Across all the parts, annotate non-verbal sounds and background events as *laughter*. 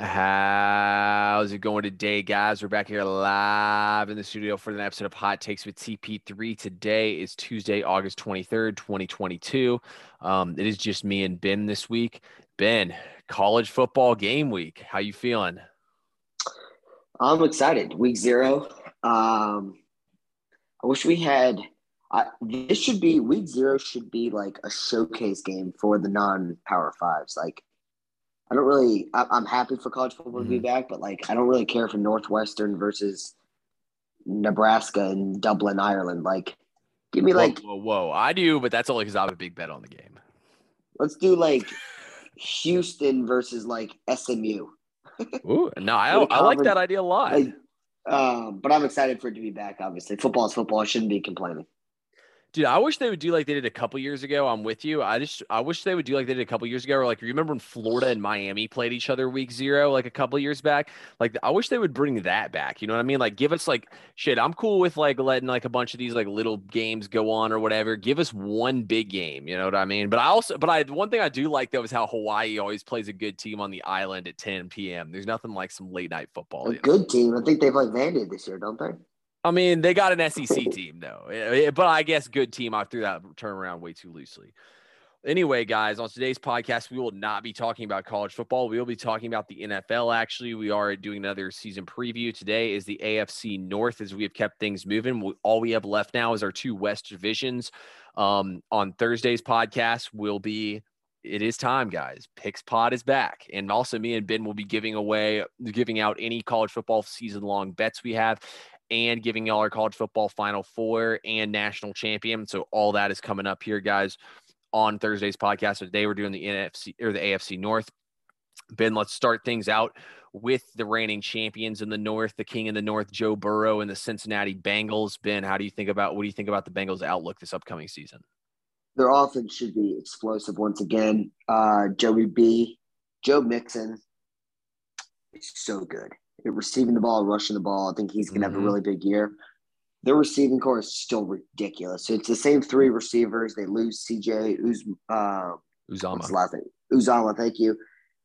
How's it going today, guys? We're back here live in the studio for an episode of Hot Takes with TP3. Today is Tuesday, August 23rd, 2022. Um, it is just me and Ben this week. Ben, college football game week. How you feeling? I'm excited. Week zero. Um, I wish we had. Uh, this should be week zero. Should be like a showcase game for the non-power fives. Like I don't really. I, am happy for college football mm-hmm. to be mm-hmm. back, but like I don't really care for Northwestern versus Nebraska and Dublin, Ireland. Like, give me like whoa, whoa, whoa. I do, but that's only because I have a big bet on the game. Let's do like *laughs* Houston versus like SMU. *laughs* Ooh, no, I, I like that idea a lot. Like, um, but I'm excited for it to be back. Obviously, football is football. I shouldn't be complaining. Dude, I wish they would do like they did a couple years ago. I'm with you. I just I wish they would do like they did a couple years ago. Or like remember when Florida and Miami played each other week zero like a couple years back? Like I wish they would bring that back. You know what I mean? Like give us like shit. I'm cool with like letting like a bunch of these like little games go on or whatever. Give us one big game. You know what I mean? But I also but I one thing I do like though is how Hawaii always plays a good team on the island at 10 p.m. There's nothing like some late night football. A good team. I think they play Vandy this year, don't they? I mean, they got an SEC team though, but I guess good team. I threw that term around way too loosely. Anyway, guys, on today's podcast, we will not be talking about college football. We will be talking about the NFL. Actually, we are doing another season preview. Today is the AFC North as we have kept things moving. All we have left now is our two West divisions. Um, on Thursday's podcast, will be it is time, guys. Picks Pod is back. And also, me and Ben will be giving away, giving out any college football season long bets we have and giving y'all our college football final four and national champion. So all that is coming up here, guys, on Thursday's podcast. So today we're doing the NFC or the AFC North. Ben, let's start things out with the reigning champions in the North, the king in the North, Joe Burrow, and the Cincinnati Bengals. Ben, how do you think about what do you think about the Bengals' outlook this upcoming season? Their offense should be explosive once again. Uh, Joey B, Joe Mixon is so good receiving the ball, rushing the ball. I think he's going to mm-hmm. have a mm-hmm. really big year. Their receiving core is still ridiculous. So it's the same three receivers. They lose CJ Uz, uh, Uzomah. last name? Uzomah, thank you.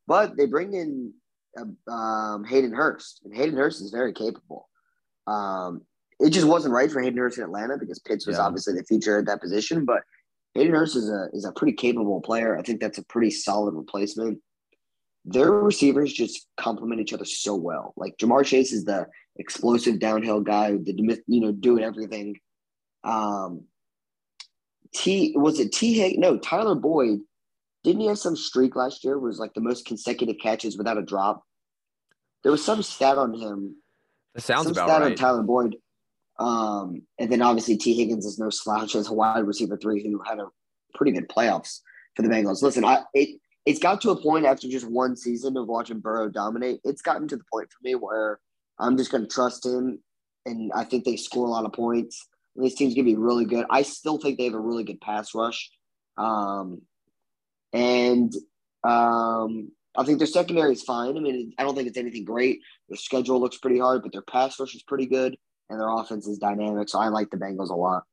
But they bring in uh, um, Hayden Hurst, and Hayden Hurst is very capable. Um, it just wasn't right for Hayden Hurst in Atlanta because Pitts was yeah. obviously the future at that position. But Hayden Hurst is a is a pretty capable player. I think that's a pretty solid replacement their receivers just complement each other so well. Like Ja'Marr Chase is the explosive downhill guy, the you know doing everything. Um, T was it T Hig? No, Tyler Boyd. Didn't he have some streak last year? Was like the most consecutive catches without a drop. There was some stat on him. That sounds about stat right. on Tyler Boyd. Um, and then obviously T Higgins is no slouch as a wide receiver three who had a pretty good playoffs for the Bengals. Listen, I it it's got to a point after just one season of watching Burrow dominate. It's gotten to the point for me where I'm just going to trust him, and I think they score a lot of points. And this team's going to be really good. I still think they have a really good pass rush, um, and um, I think their secondary is fine. I mean, I don't think it's anything great. Their schedule looks pretty hard, but their pass rush is pretty good, and their offense is dynamic. So I like the Bengals a lot.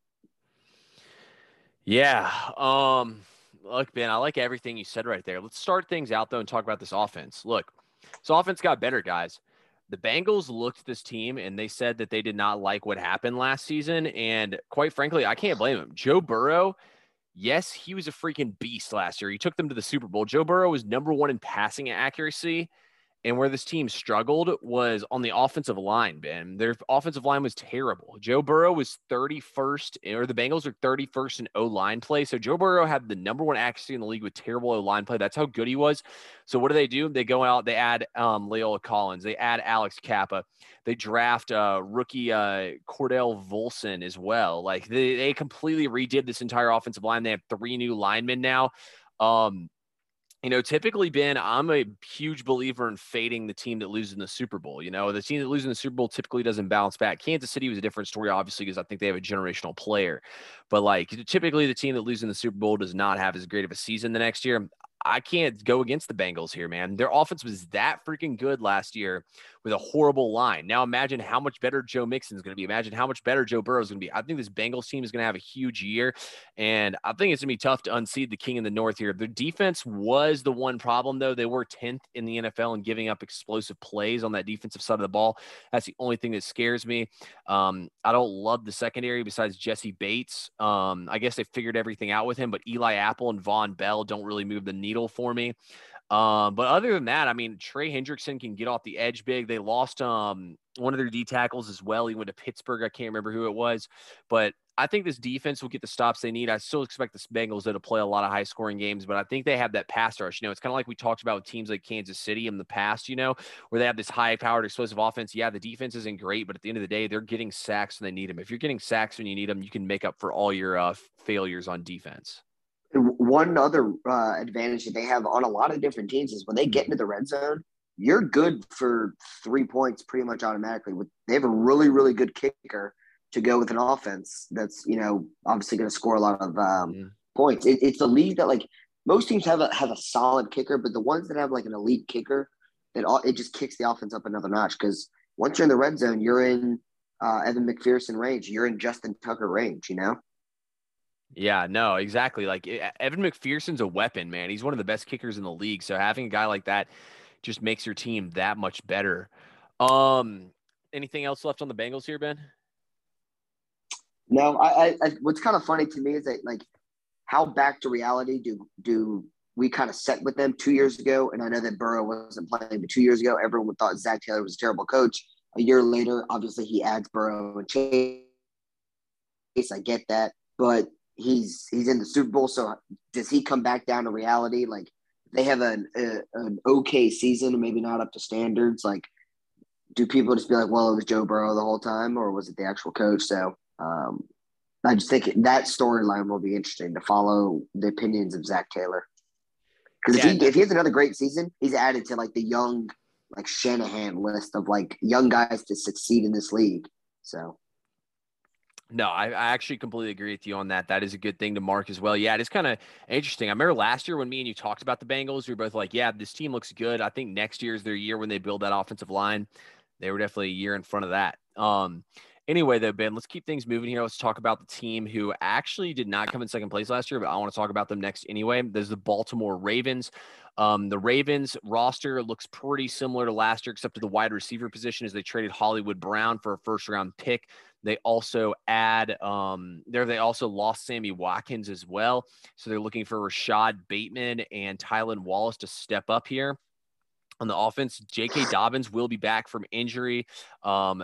Yeah. Um, look, Ben, I like everything you said right there. Let's start things out though and talk about this offense. Look, this offense got better, guys. The Bengals looked at this team and they said that they did not like what happened last season. And quite frankly, I can't blame them. Joe Burrow, yes, he was a freaking beast last year. He took them to the Super Bowl. Joe Burrow was number one in passing accuracy and where this team struggled was on the offensive line, Ben. Their offensive line was terrible. Joe Burrow was 31st, or the Bengals are 31st in O line play. So Joe Burrow had the number one accuracy in the league with terrible O line play. That's how good he was. So what do they do? They go out, they add um, Leola Collins, they add Alex Cappa, they draft uh, rookie uh, Cordell Volson as well. Like they, they completely redid this entire offensive line. They have three new linemen now. Um, you know, typically, Ben, I'm a huge believer in fading the team that loses in the Super Bowl. You know, the team that loses in the Super Bowl typically doesn't bounce back. Kansas City was a different story, obviously, because I think they have a generational player. But like, typically, the team that loses in the Super Bowl does not have as great of a season the next year. I can't go against the Bengals here, man. Their offense was that freaking good last year with a horrible line. Now imagine how much better Joe Mixon is going to be. Imagine how much better Joe Burrow is going to be. I think this Bengals team is going to have a huge year, and I think it's going to be tough to unseat the king in the north here. Their defense was the one problem, though. They were 10th in the NFL and giving up explosive plays on that defensive side of the ball. That's the only thing that scares me. Um, I don't love the secondary besides Jessie Bates. Um, I guess they figured everything out with him, but Eli Apple and Vonn Bell don't really move the needle for me. Um, but other than that, I mean, Trey Hendrickson can get off the edge big. They lost um, one of their D tackles as well. He went to Pittsburgh. I can't remember who it was, but I think this defense will get the stops they need. I still expect the Bengals to play a lot of high scoring games, but I think they have that pass rush. You know, it's kind of like we talked about with teams like Kansas City in the past, you know, where they have this high powered explosive offense. Yeah, the defense isn't great, but at the end of the day, they're getting sacks when they need them. If you're getting sacks when you need them, you can make up for all your uh, failures on defense. One other uh, advantage that they have on a lot of different teams is when they get into the red zone, you're good for three points pretty much automatically. With They have a really, really good kicker to go with an offense that's you know obviously going to score a lot of um, yeah. points. It, it's a league that like most teams have a have a solid kicker, but the ones that have like an elite kicker, that all it just kicks the offense up another notch because once you're in the red zone, you're in uh, Evan McPherson range. You're in Justin Tucker range. You know. Yeah, no, exactly. Like Evan McPherson's a weapon, man. He's one of the best kickers in the league. So having a guy like that just makes your team that much better. Um, anything else left on the Bengals here, Ben? No, I, I what's kind of funny to me is that like how back to reality do do we kind of set with them two years ago? And I know that Burrow wasn't playing, but two years ago, everyone thought Zac Taylor was a terrible coach. A year later, obviously he adds Burrow and Chase. I get that, but he's he's in the Super Bowl. So does he come back down to reality? Like they have an a, an okay season, maybe not up to standards. Like, do people just be like, well, it was Joe Burrow the whole time, or was it the actual coach? So um, I just think that storyline will be interesting to follow the opinions of Zac Taylor. Because yeah. if he if he has another great season, he's added to like the young like Shanahan list of like young guys to succeed in this league. So no, I, I, actually completely agree with you on that. That is a good thing to mark as well. Yeah, it is kind of interesting. I remember last year when me and you talked about the Bengals, we were both like, yeah, this team looks good. I think next year is their year when they build that offensive line. They were definitely a year in front of that. Um, anyway, though, Ben, let's keep things moving here. Let's talk about the team who actually did not come in second place last year, but I want to talk about them next anyway. There's the Baltimore Ravens. Um, the Ravens roster looks pretty similar to last year, except to the wide receiver position as they traded Hollywood Brown for a first round pick. They also add um, there. They also lost Sammy Watkins as well, so they're looking for Rashod Bateman and Tylan Wallace to step up here on the offense. J.K. Dobbins will be back from injury. Um,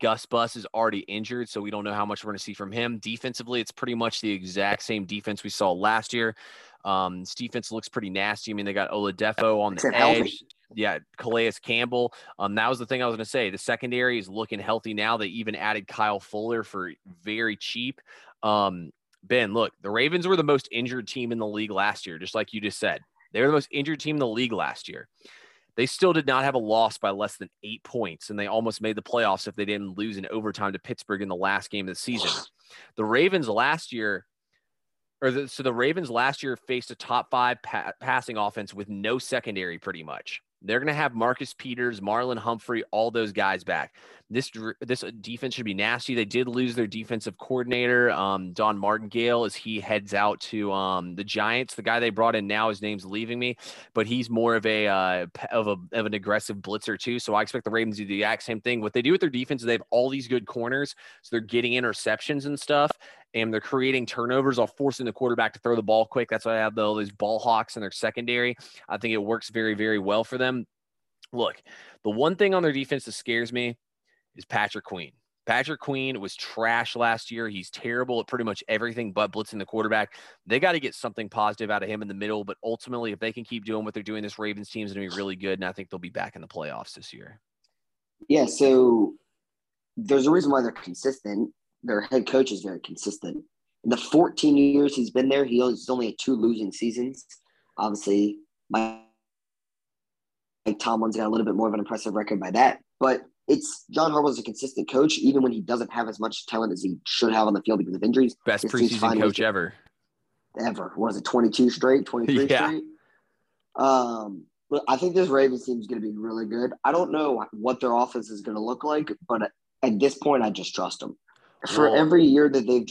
Gus Bus is already injured, so we don't know how much we're going to see from him. Defensively, it's pretty much the exact same defense we saw last year. Um, this defense looks pretty nasty. I mean, they got Oladapo on the edge. Healthy. Yeah, Calais Campbell. Um, that was the thing I was going to say. The secondary is looking healthy now. They even added Kyle Fuller for very cheap. Um, ben, look, the Ravens were the most injured team in the league last year, just like you just said. They were the most injured team in the league last year. They still did not have a loss by less than eight points, and they almost made the playoffs if they didn't lose in overtime to Pittsburgh in the last game of the season. The Ravens last year or the, so the Ravens last year faced a top five pa- passing offense with no secondary, pretty much. They're going to have Marcus Peters, Marlon Humphrey, all those guys back. This this defense should be nasty. They did lose their defensive coordinator, um, Don Martindale, as he heads out to um, the Giants. The guy they brought in now, his name's leaving me, but he's more of a uh, of a of an aggressive blitzer too. So I expect the Ravens to do the exact same thing. What they do with their defense is they have all these good corners, so they're getting interceptions and stuff and they're creating turnovers while forcing the quarterback to throw the ball quick. That's why I have all these ball hawks in their secondary. I think it works very, very well for them. Look, the one thing on their defense that scares me is Patrick Queen. Patrick Queen was trash last year. He's terrible at pretty much everything but blitzing the quarterback. They got to get something positive out of him in the middle. But ultimately, if they can keep doing what they're doing, this Ravens team is going to be really good. And I think they'll be back in the playoffs this year. Yeah. So there's a reason why they're consistent their head coach is very consistent. In the 14 years he's been there, he's only had two losing seasons. Obviously, Mike Tomlin's got a little bit more of an impressive record by that. But it's John Harbaugh's a consistent coach, even when he doesn't have as much talent as he should have on the field because of injuries. Best preseason coach ever. Ever. Was it 22 straight, 23 *laughs* yeah. straight? Um, but I think this Ravens team is going to be really good. I don't know what their offense is going to look like, but at this point, I just trust them. For well, every year that they've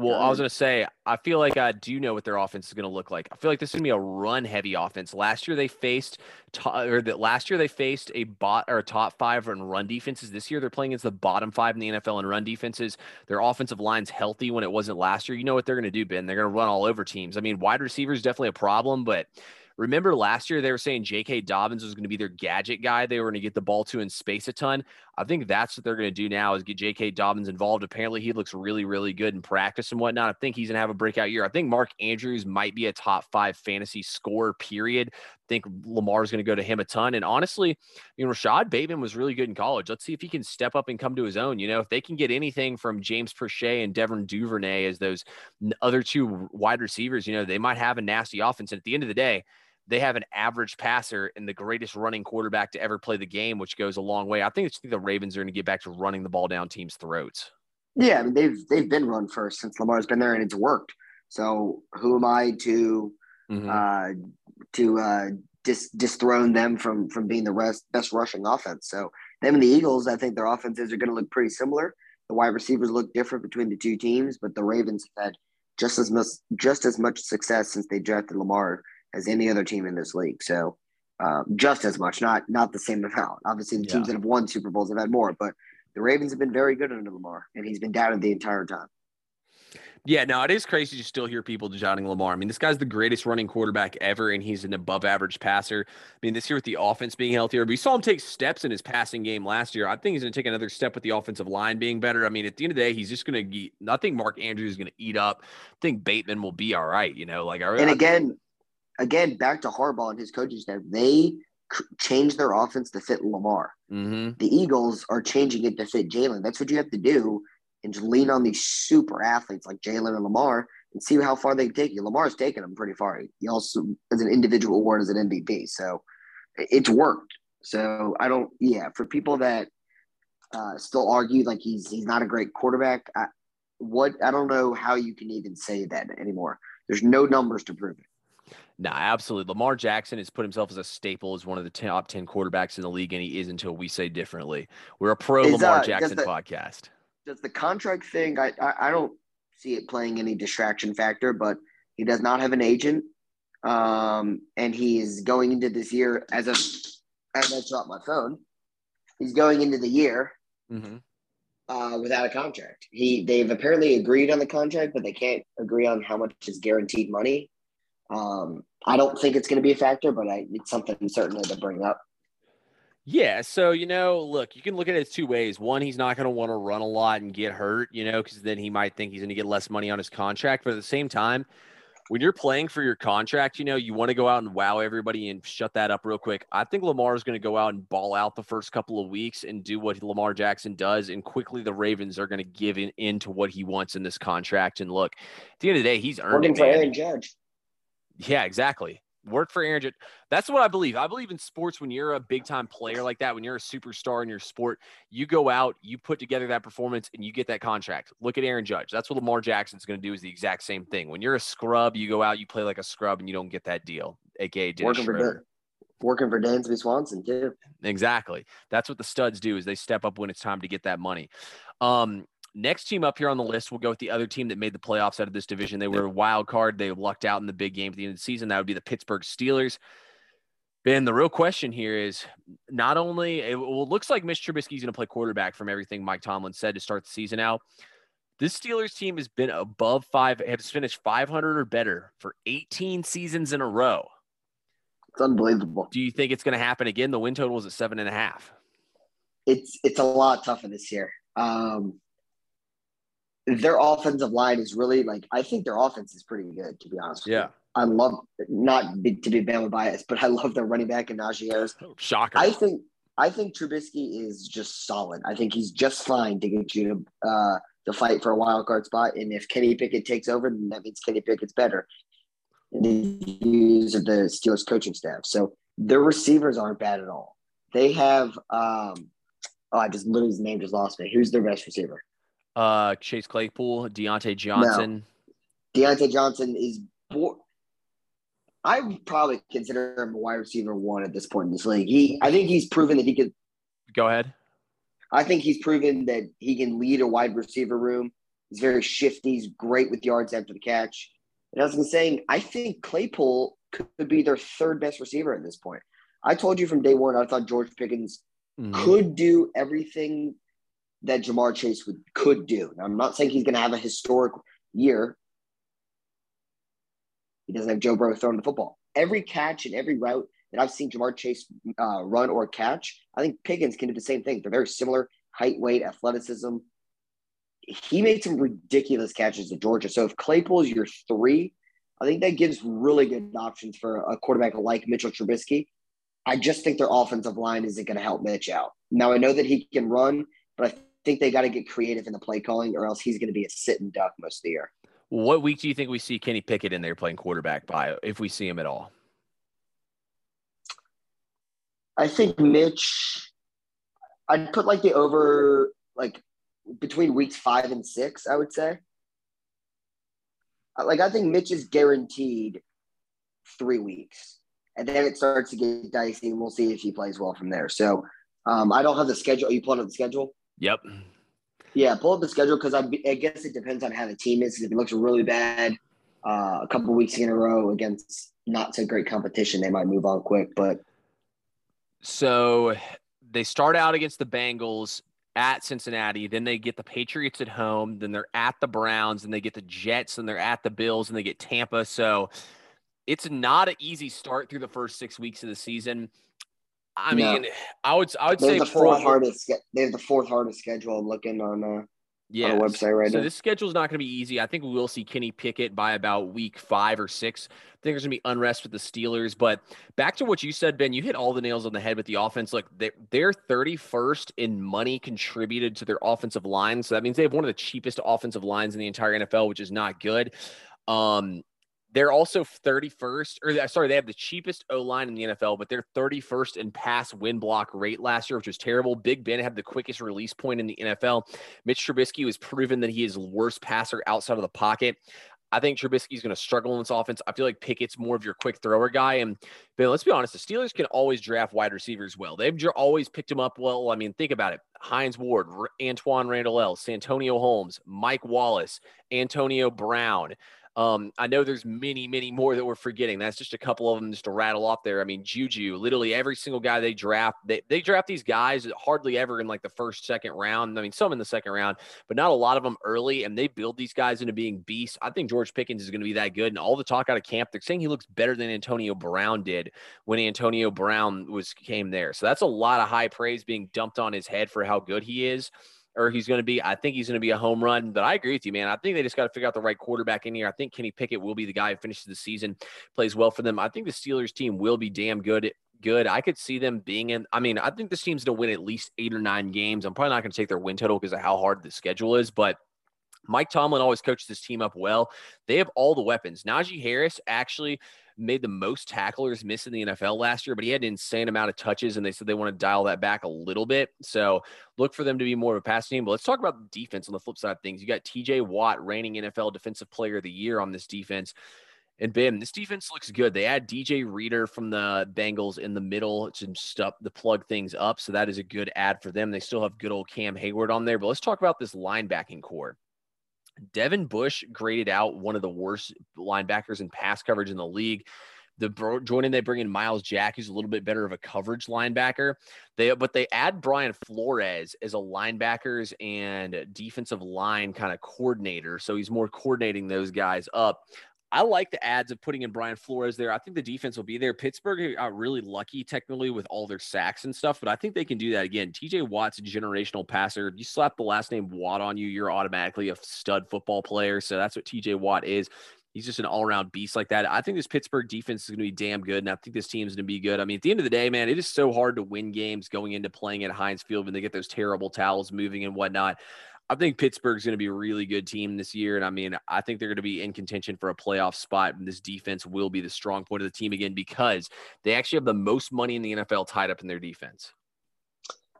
well, I was um, going to say, I feel like I do know what their offense is going to look like. I feel like this is going to be a run heavy offense. Last year they faced, or that last year they faced a bot or a top five in run defenses. This year they're playing against the bottom five in the NFL in run defenses. Their offensive line's healthy when it wasn't last year. You know what they're going to do, Ben? They're going to run all over teams. I mean, wide receivers definitely a problem, but Remember last year they were saying J.K. Dobbins was going to be their gadget guy. They were going to get the ball to in space a ton. I think that's what they're going to do now is get J.K. Dobbins involved. Apparently he looks really, really good in practice and whatnot. I think he's going to have a breakout year. I think Mark Andrews might be a top five fantasy scorer. Period. I think Lamar's going to go to him a ton. And honestly, you know, Rashod Bateman was really good in college. Let's see if he can step up and come to his own. You know, if they can get anything from James Proche and Devin Duvernay as those other two wide receivers, you know, they might have a nasty offense. And at the end of the day, they have an average passer and the greatest running quarterback to ever play the game, which goes a long way. I think, the Ravens are going to get back to running the ball down teams' throats. Yeah, I mean they've they've been run first since Lamar's been there and it's worked. So who am I to mm-hmm. uh, to uh, dis- dethrone them from from being the rest, best rushing offense? So them and the Eagles, I think their offenses are going to look pretty similar. The wide receivers look different between the two teams, but the Ravens have had just as much just as much success since they drafted Lamar as any other team in this league. So um, just as much, not not the same amount. Obviously, the teams yeah. that have won Super Bowls have had more, but the Ravens have been very good under Lamar, and he's been doubted the entire time. Yeah, no, it is crazy to still hear people doubting Lamar. I mean, this guy's the greatest running quarterback ever, and he's an above average passer. I mean, this year with the offense being healthier, we saw him take steps in his passing game last year. I think he's going to take another step with the offensive line being better. I mean, at the end of the day, he's just going to. I think Mark Andrews is going to eat up. I think Bateman will be all right. You know, like and again, again, back to Harbaugh and his coaching staff, they changed their offense to fit Lamar. Mm-hmm. The Eagles are changing it to fit Jalen. That's what you have to do, and just lean on these super athletes like Jalen and Lamar and see how far they can take you. Lamar's taken them pretty far. He also as an individual award as an MVP, so it's worked. So I don't, yeah, for people that uh, still argue like he's he's not a great quarterback, I, what I don't know how you can even say that anymore. There's no numbers to prove it. No, absolutely. Lamar Jackson has put himself as a staple as one of the top 10 quarterbacks in the league, and he is until we say differently. We're a pro is, Lamar uh, Jackson the, podcast. Does the contract thing, I, I, I, don't see it playing any distraction factor, but he does not have an agent. Um, and he is going into this year as a, as I dropped my phone, he's going into the year mm-hmm. uh, without a contract. He They've apparently agreed on the contract, but they can't agree on how much is guaranteed money. Um, I don't think it's going to be a factor, but I, it's something certainly to bring up. Yeah. So, you know, look, you can look at it two ways. One, he's not going to want to run a lot and get hurt, you know, because then he might think he's going to get less money on his contract. But at the same time, when you're playing for your contract, you know, you want to go out and wow everybody and shut that up real quick. I think Lamar is going to go out and ball out the first couple of weeks and do what Lamar Jackson does. And quickly, the Ravens are going to give in, to what he wants in this contract. And look, at the end of the day, he's earned Working it. For Aaron Judge. Yeah, exactly. Work for Aaron. Judge. That's what I believe. I believe in sports when you're a big time player like that, when you're a superstar in your sport, you go out, you put together that performance, and you get that contract. Look at Aaron Judge. That's what Lamar Jackson's going to do is the exact same thing. When you're a scrub, you go out, you play like a scrub, and you don't get that deal, aka Dennis working For, working for Dansby Swanson too. Exactly. That's what the studs do is they step up when it's time to get that money. Um, Next team up here on the list, we'll go with the other team that made the playoffs out of this division. They were a wild card. They lucked out in the big game at the end of the season. That would be the Pittsburgh Steelers. Ben, the real question here is not only it well, looks like Mitch Trubisky is going to play quarterback from everything Mike Tomlin said to start the season out. This Steelers team has been above five, has finished 500 or better for 18 seasons in a row. It's unbelievable. Do you think it's going to happen again? The win total is at seven and a half. It's it's a lot tougher this year. Um, their offensive line is really like I think their offense is pretty good to be honest. yeah, you. I love not to be Bama biased, but I love their running back and Najee Harris. Shocker. I think I think Trubisky is just solid. I think he's just fine to get you to uh, to fight for a wild card spot. And if Kenny Pickett takes over, then that means Kenny Pickett's better. And the use of the Steelers coaching staff. So their receivers aren't bad at all. They have um, oh, I just literally his name just lost me. Who's their best receiver? Uh, Chase Claypool, Diontae Johnson. No. Diontae Johnson is bo- I would probably consider him a wide receiver one at this point in this league. He, I think he's proven that he could. Go ahead. I think he's proven that he can lead a wide receiver room. He's very shifty. He's great with yards after the catch. And as I was saying, I think Claypool could be their third best receiver at this point. I told you from day one, I thought George Pickens mm-hmm. could do everything that Ja'Marr Chase would could do. Now, I'm not saying he's going to have a historic year. He doesn't have Joe Burrow throwing the football. Every catch and every route that I've seen Ja'Marr Chase uh, run or catch, I think Pickens can do the same thing. They're very similar height, weight, athleticism. He made some ridiculous catches at Georgia. So if Claypool is your three, I think that gives really good options for a quarterback like Mitchell Trubisky. I just think their offensive line isn't going to help Mitch out. Now I know that he can run, but I think they got to get creative in the play calling, or else he's going to be a sitting duck most of the year. What week do you think we see Kenny Pickett in there playing quarterback by, if we see him at all? I think Mitch. I'd put like the over like between weeks five and six. I would say. Like I think Mitch is guaranteed three weeks, and then it starts to get dicey, and we'll see if he plays well from there. So um, I don't have the schedule. Are you pulling up the schedule? Yep. Yeah, pull up the schedule because I, I, guess it depends on how the team is. If it looks really bad uh, a couple weeks in a row against not so great competition, they might move on quick. But so they start out against the Bengals at Cincinnati, then they get the Patriots at home, then they're at the Browns, and they get the Jets, and they're at the Bills, and they get Tampa. So it's not an easy start through the first six weeks of the season. I mean, no. I would I would they say the fourth hardest. They have the fourth hardest schedule. I'm looking on uh, yeah, on website right so now. this schedule is not going to be easy. I think we will see Kenny Pickett by about week five or six. I think there's going to be unrest with the Steelers. But back to what you said, Ben, you hit all the nails on the head with the offense. Look, they're, they're 31st in money contributed to their offensive line. So that means they have one of the cheapest offensive lines in the entire NFL, which is not good. Um, they're also 31st, or uh, sorry, they have the cheapest O line in the NFL, but they're 31st in pass win block rate last year, which was terrible. Big Ben had the quickest release point in the NFL. Mitch Trubisky was proven that he is the worst passer outside of the pocket. I think Trubisky's going to struggle in this offense. I feel like Pickett's more of your quick thrower guy. And Ben, let's be honest, the Steelers can always draft wide receivers well. They've always picked him up well. I mean, think about it: Hines Ward, Antwaan Randle El, Santonio Holmes, Mike Wallace, Antonio Brown. Um, I know there's many, many more that we're forgetting. That's just a couple of them just to rattle off there. I mean, Juju, literally every single guy they draft, they, they draft these guys hardly ever in like the first, second round. I mean, some in the second round, but not a lot of them early. And they build these guys into being beasts. I think George Pickens is going to be that good. And all the talk out of camp, they're saying he looks better than Antonio Brown did when Antonio Brown was came there. So that's a lot of high praise being dumped on his head for how good he is or he's going to be. I think he's going to be a home run. But I agree with you, man. I think they just got to figure out the right quarterback in here. I think Kenny Pickett will be the guy who finishes the season, plays well for them. I think the Steelers team will be damn good. Good. I could see them being in. I mean, I think this team's going to win at least eight or nine games. I'm probably not going to take their win total because of how hard the schedule is, but. Mike Tomlin always coaches this team up well. They have all the weapons. Najee Harris actually made the most tacklers miss in the NFL last year, but he had an insane amount of touches, and they said they want to dial that back a little bit. So look for them to be more of a pass team. But let's talk about the defense on the flip side of things. You got TJ Watt, reigning NFL Defensive Player of the Year on this defense. And Ben, this defense looks good. They add DJ Reader from the Bengals in the middle to stuff to plug things up. So that is a good ad for them. They still have good old Cam Heyward on there. But let's talk about this linebacking core. Devin Bush graded out one of the worst linebackers in pass coverage in the league. The bro, joining they bring in Myles Jack, who's a little bit better of a coverage linebacker. They but they add Brian Flores as a linebackers and defensive line kind of coordinator, so he's more coordinating those guys up. I like the ads of putting in Brian Flores there. I think the defense will be there. Pittsburgh are really lucky technically with all their sacks and stuff, but I think they can do that again. TJ Watt's a generational passer. You slap the last name Watt on you, you're automatically a stud football player. So that's what TJ Watt is. He's just an all around beast like that. I think this Pittsburgh defense is going to be damn good, and I think this team's going to be good. I mean, at the end of the day, man, it is so hard to win games going into playing at Heinz Field when they get those terrible towels moving and whatnot. I think Pittsburgh's going to be a really good team this year. And I mean, I think they're going to be in contention for a playoff spot. And this defense will be the strong point of the team again because they actually have the most money in the NFL tied up in their defense.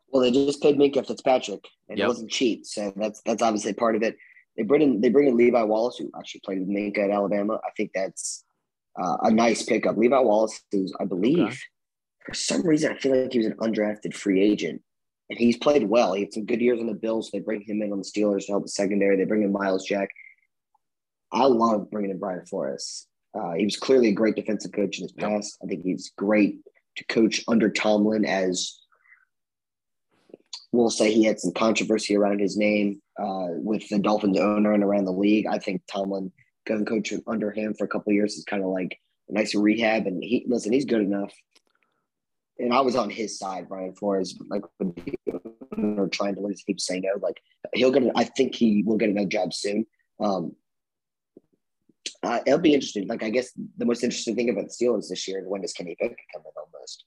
Well, they just paid Minkah Fitzpatrick, and yep. it wasn't cheap, so that's that's obviously part of it. They bring in they bring in Levi Wallace, who actually played with Minkah at Alabama. I think that's uh, a nice pickup. Levi Wallace, who's I believe, okay. for some reason, I feel like he was an undrafted free agent, and he's played well. He had some good years on the Bills. So they bring him in on the Steelers to help the secondary. They bring in Myles Jack. I love bringing in Brian Flores. Uh, he was clearly a great defensive coach in his past. I think he's great to coach under Tomlin as we'll say he had some controversy around his name uh, with the Dolphins owner and around the league. I think Tomlin going coach under him for a couple years is kind of like a nice rehab. And he listen, he's good enough. And I was on his side, Brian Flores, like when trying to lose, keep saying no. Like he'll get. I think he will get another job soon. Um, uh, it'll be interesting. Like I guess the most interesting thing about the Steelers this year is when does Kenny Pickett come in almost.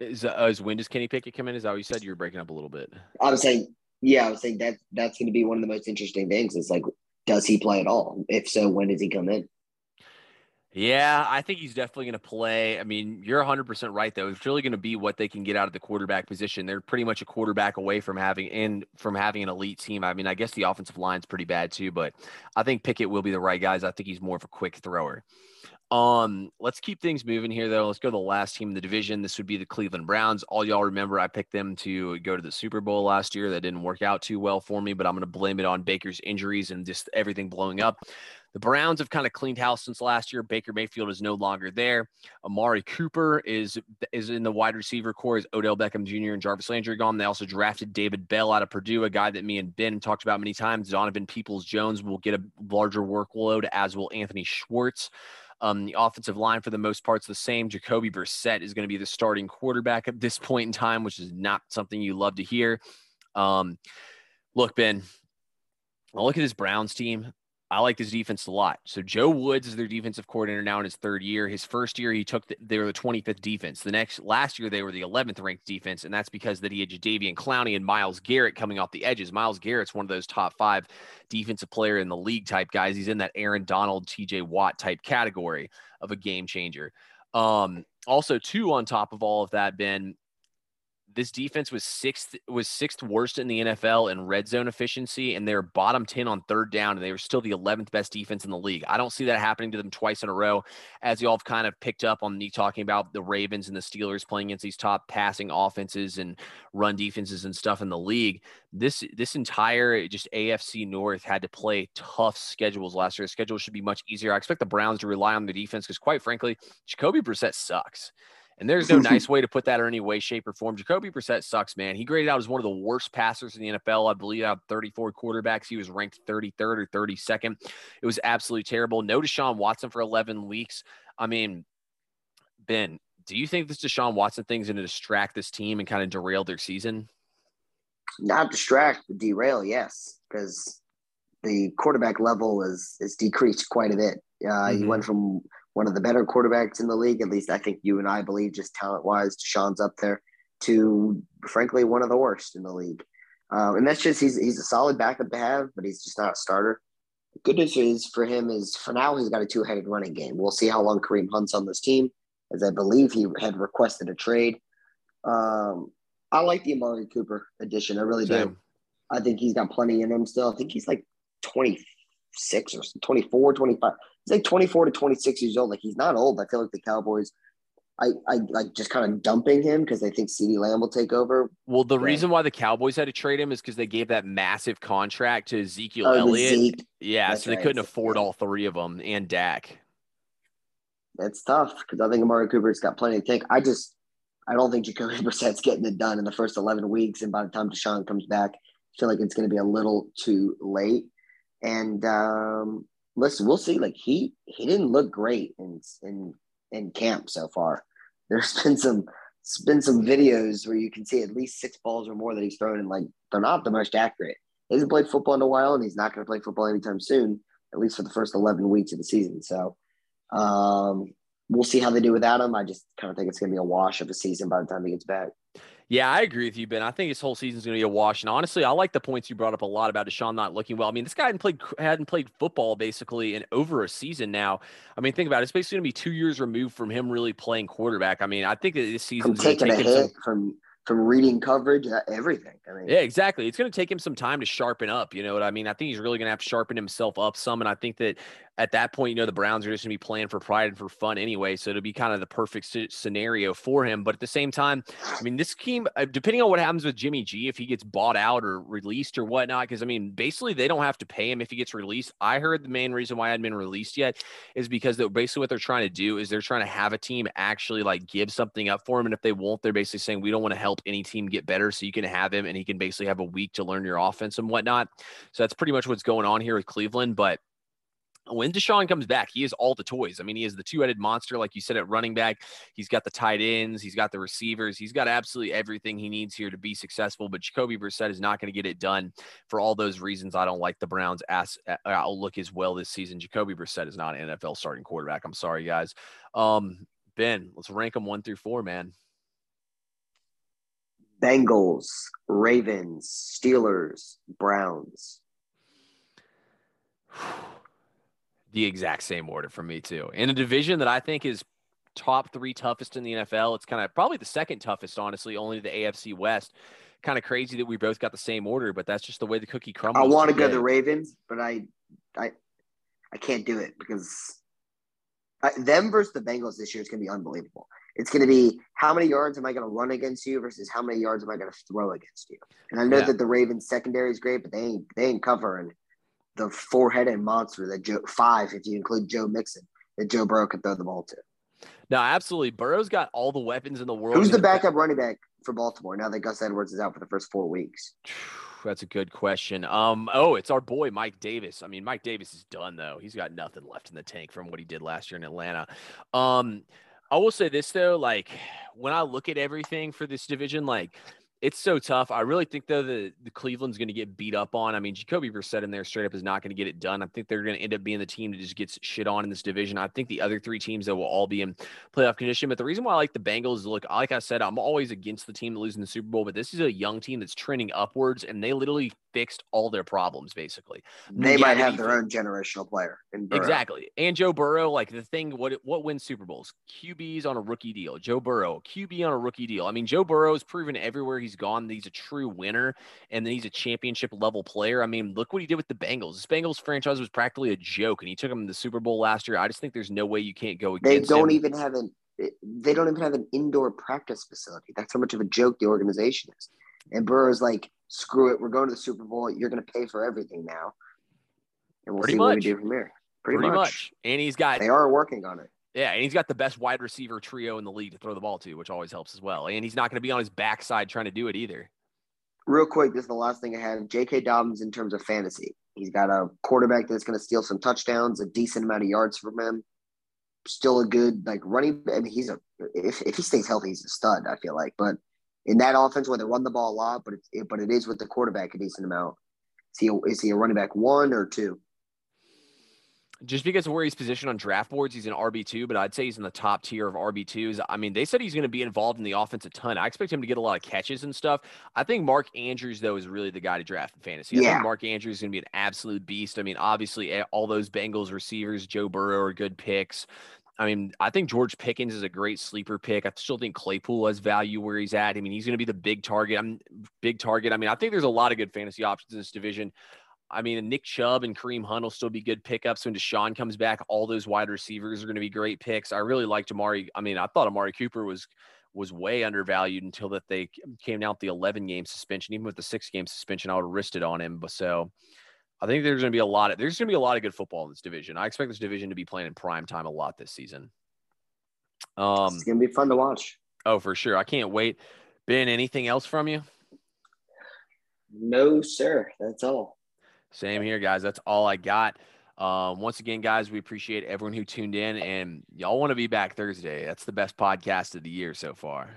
Is, uh, is when does Kenny Pickett come in? Is that what you said? You were breaking up a little bit. I was saying, yeah, I was saying that that's going to be one of the most interesting things. Is like, does he play at all? If so, when does he come in? Yeah, I think he's definitely going to play. I mean, you're 100% right though. It's really going to be what they can get out of the quarterback position. They're pretty much a quarterback away from having and from having an elite team. I mean, I guess the offensive line's pretty bad too, but I think Pickett will be the right guys. I think he's more of a quick thrower. Um, let's keep things moving here though. Let's go to the last team in the division. This would be the Cleveland Browns. All y'all remember I picked them to go to the Super Bowl last year. That didn't work out too well for me, but I'm going to blame it on Baker's injuries and just everything blowing up. The Browns have kind of cleaned house since last year. Baker Mayfield is no longer there. Amari Cooper is is in the wide receiver core. Is Odell Beckham Jr. and Jarvis Landry gone? They also drafted David Bell out of Purdue, a guy that me and Ben talked about many times. Donovan Peoples Jones will get a larger workload, as will Anthony Schwartz. Um, the offensive line, for the most part, is the same. Jacoby Brissett is going to be the starting quarterback at this point in time, which is not something you love to hear. Um, look, Ben, I look at this Browns team. I like this defense a lot. So Joe Woods is their defensive coordinator now in his third year. His first year, he took the, they were the 25th defense. The next last year, they were the 11th ranked defense, and that's because that he had Jadeveon Clowney and Myles Garrett coming off the edges. Myles Garrett's one of those top five defensive player in the league type guys. He's in that Aaron Donald, T.J. Watt type category of a game changer. Um, also, two on top of all of that, Ben, this defense was sixth was sixth worst in the NFL in red zone efficiency, and they're bottom ten on third down, and they were still the eleventh best defense in the league. I don't see that happening to them twice in a row, as y'all have kind of picked up on me talking about the Ravens and the Steelers playing against these top passing offenses and run defenses and stuff in the league. This this entire just AFC North had to play tough schedules last year. The schedule should be much easier. I expect the Browns to rely on the defense because, quite frankly, Jacoby Brissett sucks. And there's no *laughs* nice way to put that in any way, shape, or form. Jacoby Brissett sucks, man. He graded out as one of the worst passers in the NFL. I believe out 34 quarterbacks, he was ranked 33rd or 32nd. It was absolutely terrible. No Deshaun Watson for 11 weeks. I mean, Ben, do you think this Deshaun Watson thing is going to distract this team and kind of derail their season? Not distract, but derail, yes, because the quarterback level is is decreased quite a bit. Uh, mm-hmm. He went from one of the better quarterbacks in the league. At least I think you and I believe, just talent wise, Deshaun's up there. To frankly, one of the worst in the league. Um, and that's just he's he's a solid backup to have, but he's just not a starter. The good news is for him is for now he's got a two headed running game. We'll see how long Kareem Hunt's on this team, as I believe he had requested a trade. Um, I like the Amari Cooper addition. I really Same. do. I think he's got plenty in him still. I think he's like 26 or 24, 25 he's like 24 to 26 years old. Like he's not old. I feel like the Cowboys, I, I like just kind of dumping him because they think CeeDee Lamb will take over. Well, the yeah. reason why the Cowboys had to trade him is because they gave that massive contract to Ezekiel oh, Elliott. Zeke. Yeah, That's so they right. couldn't afford all three of them and Dak. That's tough because I think Amari Cooper's got plenty to take. I just, I don't think Jacoby *laughs* Brissett's getting it done in the first 11 weeks. And by the time Deshaun comes back, I feel like it's going to be a little too late. And um, listen, we'll see. Like he he didn't look great in in in camp so far. *laughs* There's been some it's been some videos where you can see at least six balls or more that he's thrown, and like they're not the most accurate. He hasn't played football in a while, and he's not going to play football anytime soon, at least for the first eleven weeks of the season. So, um, we'll see how they do without him. I just kind of think it's going to be a wash of a season by the time he gets back. Yeah, I agree with you, Ben. I think his whole season's going to be a wash. And honestly, I like the points you brought up a lot about Deshaun not looking well. I mean, this guy hadn't played hadn't played football basically in over a season now. I mean, think about it. It's basically going to be two years removed from him really playing quarterback. I mean, I think that this season taking a hit some, from from reading coverage, uh, everything. I mean, yeah, exactly. It's going to take him some time to sharpen up. You know what I mean? I think he's really going to have to sharpen himself up some. And I think that at that point, you know, the Browns are just going to be playing for pride and for fun anyway. So it'll be kind of the perfect scenario for him. But at the same time, I mean, this team, uh, depending on what happens with Jimmy G, if he gets bought out or released or whatnot, because I mean, basically they don't have to pay him if he gets released. I heard the main reason why I hadn't been released yet is because basically what they're trying to do is they're trying to have a team actually like give something up for him. And if they won't, they're basically saying, we don't want to help any team get better. So you can have him and he can basically have a week to learn your offense and whatnot. So that's pretty much what's going on here with Cleveland. But when Deshaun comes back, he has all the toys. I mean, he is the two-headed monster, like you said, at running back. He's got the tight ends, he's got the receivers, he's got absolutely everything he needs here to be successful. But Jacoby Brissett is not going to get it done for all those reasons. I don't like the Browns' ass uh, outlook as well this season. Jacoby Brissett is not an NFL starting quarterback. I'm sorry, guys. Um, ben, let's rank them one through four, man. Bengals, Ravens, Steelers, Browns. *sighs* *sighs* the exact same order for me too. In a division that I think is top three toughest in the NFL, it's kind of probably the second toughest, honestly, only the AFC West. Kind of crazy that we both got the same order, but that's just the way the cookie crumbles. I want to go the Ravens, but I, I, I can't do it because I, them versus the Bengals this year is going to be unbelievable. It's going to be how many yards am I going to run against you versus how many yards am I going to throw against you. And I know yeah. that the Ravens secondary is great, but they ain't they ain't covering the four-headed monster that Joe five, if you include Joe Mixon, that Joe Burrow can throw the ball to. No, absolutely. Burrow's got all the weapons in the world. Who's the backup running back for Baltimore now that Gus Edwards is out for the first four weeks? *sighs* That's a good question. Um, oh, it's our boy Mike Davis. I mean, Mike Davis is done though. He's got nothing left in the tank from what he did last year in Atlanta. Um, I will say this though, like when I look at everything for this division, like it's so tough. I really think though the, the Cleveland's going to get beat up on. I mean, Jacoby Brissett in there straight up is not going to get it done. I think they're going to end up being the team that just gets shit on in this division. I think the other three teams that will all be in playoff condition. But the reason why I like the Bengals, is look, like I said, I'm always against the team losing the Super Bowl, but this is a young team that's trending upwards, and they literally fixed all their problems basically. They might have their own generational player. Exactly. And Joe Burrow, like the thing, what what wins Super Bowls? QBs on a rookie deal. Joe Burrow, QB on a rookie deal. I mean, Joe Burrow's proven everywhere he's gone he's a true winner and then he's a championship level player. I mean, look what he did with the Bengals. This Bengals franchise was practically a joke, and he took them to the Super Bowl last year. I just think there's no way you can't go against. They don't him. even have an they don't even have an indoor practice facility. That's how much of a joke the organization is. And Burrow's like, screw it, we're going to the Super Bowl. You're going to pay for everything now, and we'll Pretty see much. what we do from there. Pretty, Pretty much. much. And he's got they are working on it. Yeah, and he's got the best wide receiver trio in the league to throw the ball to, which always helps as well. And he's not going to be on his backside trying to do it either. Real quick, this is the last thing I had. J.K. Dobbins in terms of fantasy. He's got a quarterback that's going to steal some touchdowns, a decent amount of yards from him. Still a good like running. I mean, he's a if, if he stays healthy, he's a stud. I feel like, but in that offense where they run the ball a lot, but it, but it is with the quarterback a decent amount. Is he a, is he a running back one or two? Just because of where he's positioned on draft boards, he's an RB two, but I'd say he's in the top tier of RB twos. I mean, they said he's going to be involved in the offense a ton. I expect him to get a lot of catches and stuff. I think Mark Andrews though is really the guy to draft in fantasy. I yeah. think Mark Andrews is going to be an absolute beast. I mean, obviously eh, all those Bengals receivers, Joe Burrow are good picks. I mean, I think George Pickens is a great sleeper pick. I still think Claypool has value where he's at. I mean, he's going to be the big target. I'm big target. I mean, I think there's a lot of good fantasy options in this division. I mean, Nick Chubb and Kareem Hunt will still be good pickups when Deshaun comes back. All those wide receivers are going to be great picks. I really liked Amari. I mean, I thought Amari Cooper was was way undervalued until that they came out the 11 game suspension. Even with the six game suspension, I would have risked it on him. But so I think there's going to be a lot of there's going to be a lot of good football in this division. I expect this division to be playing in prime time a lot this season. Um, it's going to be fun to watch. Oh, for sure. I can't wait. Ben, anything else from you? No, sir. That's all. Same here, guys. That's all I got. Um, once again, guys, we appreciate everyone who tuned in, and y'all want to be back Thursday. That's the best podcast of the year so far.